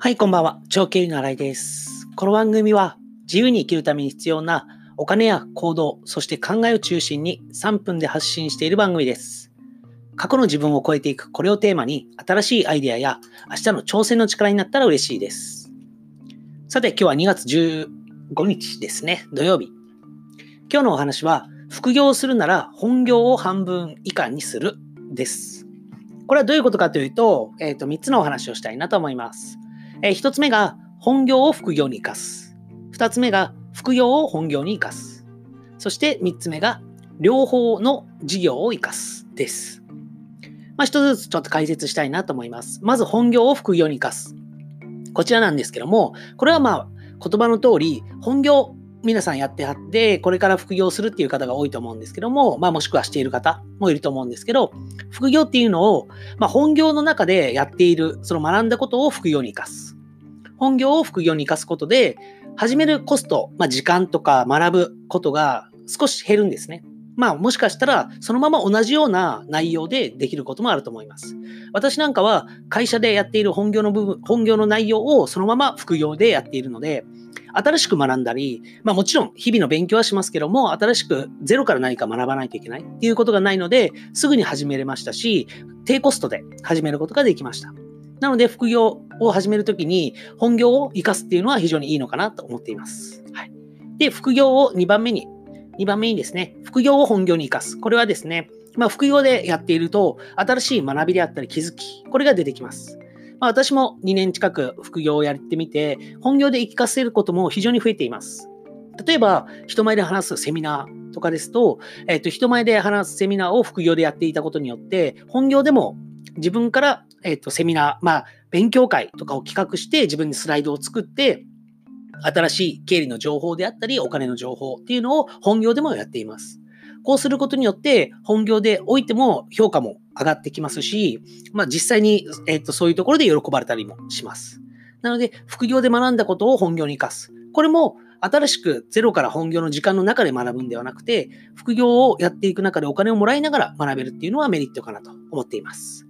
はい、こんばんは。長経理の新井です。この番組は自由に生きるために必要なお金や行動、そして考えを中心に3分で発信している番組です。過去の自分を超えていくこれをテーマに新しいアイデアや明日の挑戦の力になったら嬉しいです。さて、今日は2月15日ですね。土曜日。今日のお話は副業をするなら本業を半分以下にするです。これはどういうことかというと、えっ、と、3つのお話をしたいなと思います。えー一つ目が本業を副業に生かす。二つ目が副業を本業に生かす。そして三つ目が両方の事業を生かすです。まあ、一つずつちょっと解説したいなと思います。まず本業を副業に生かす。こちらなんですけども、これはまあ言葉の通り、本業皆さんやってはって、これから副業するっていう方が多いと思うんですけども、まあもしくはしている方もいると思うんですけど、副業っていうのを、まあ、本業の中でやっている、その学んだことを副業に生かす。本業を副業に生かすことで、始めるコスト、まあ、時間とか学ぶことが少し減るんですね。まあもしかしたらそのまま同じような内容でできることもあると思います。私なんかは会社でやっている本業の部分、本業の内容をそのまま副業でやっているので、新しく学んだり、まあもちろん日々の勉強はしますけども、新しくゼロから何か学ばないといけないっていうことがないので、すぐに始めれましたし、低コストで始めることができました。なので、副業を始めるときに、本業を活かすっていうのは非常にいいのかなと思っています。はい。で、副業を2番目に、2番目にですね、副業を本業に活かす。これはですね、まあ、副業でやっていると、新しい学びであったり気づき、これが出てきます。まあ、私も2年近く副業をやってみて、本業で生かせることも非常に増えています。例えば、人前で話すセミナーとかですと、えっ、と、人前で話すセミナーを副業でやっていたことによって、本業でも自分から、えっ、と、セミナー、まあ、勉強会とかを企画して、自分でスライドを作って、新しい経理の情報であったり、お金の情報っていうのを本業でもやっています。こうすることによって、本業でおいても評価も上がってきますし、まあ実際に、えっとそういうところで喜ばれたりもします。なので、副業で学んだことを本業に生かす。これも新しくゼロから本業の時間の中で学ぶんではなくて、副業をやっていく中でお金をもらいながら学べるっていうのはメリットかなと思っています。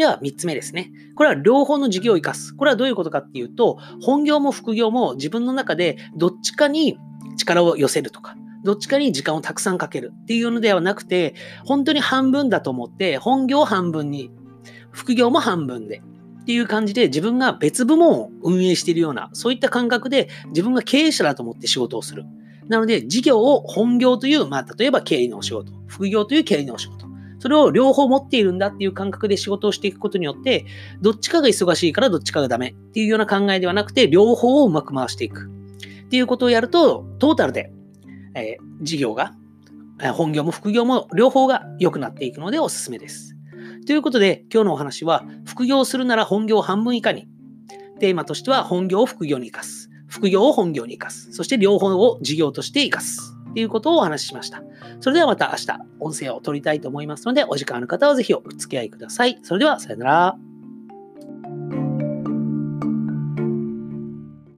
では、3つ目ですね。これは両方の事業を生かす。これはどういうことかっていうと、本業も副業も自分の中でどっちかに力を寄せるとか、どっちかに時間をたくさんかけるっていうのではなくて、本当に半分だと思って、本業を半分に、副業も半分で。っていう感じで自分が別部門を運営しているような、そういった感覚で自分が経営者だと思って仕事をする。なので、事業を本業という、まあ、例えば経理のお仕事、副業という経理のお仕事、それを両方持っているんだっていう感覚で仕事をしていくことによって、どっちかが忙しいからどっちかがダメっていうような考えではなくて、両方をうまく回していくっていうことをやると、トータルで、えー事業が、本業も副業も両方が良くなっていくのでおすすめです。ということで、今日のお話は、副業するなら本業を半分以下に。テーマとしては、本業を副業に生かす。副業を本業に生かす。そして両方を事業として生かす。っていうことをお話ししました。それではまた明日、音声を取りたいと思いますので、お時間ある方はぜひお付き合いください。それでは、さよなら。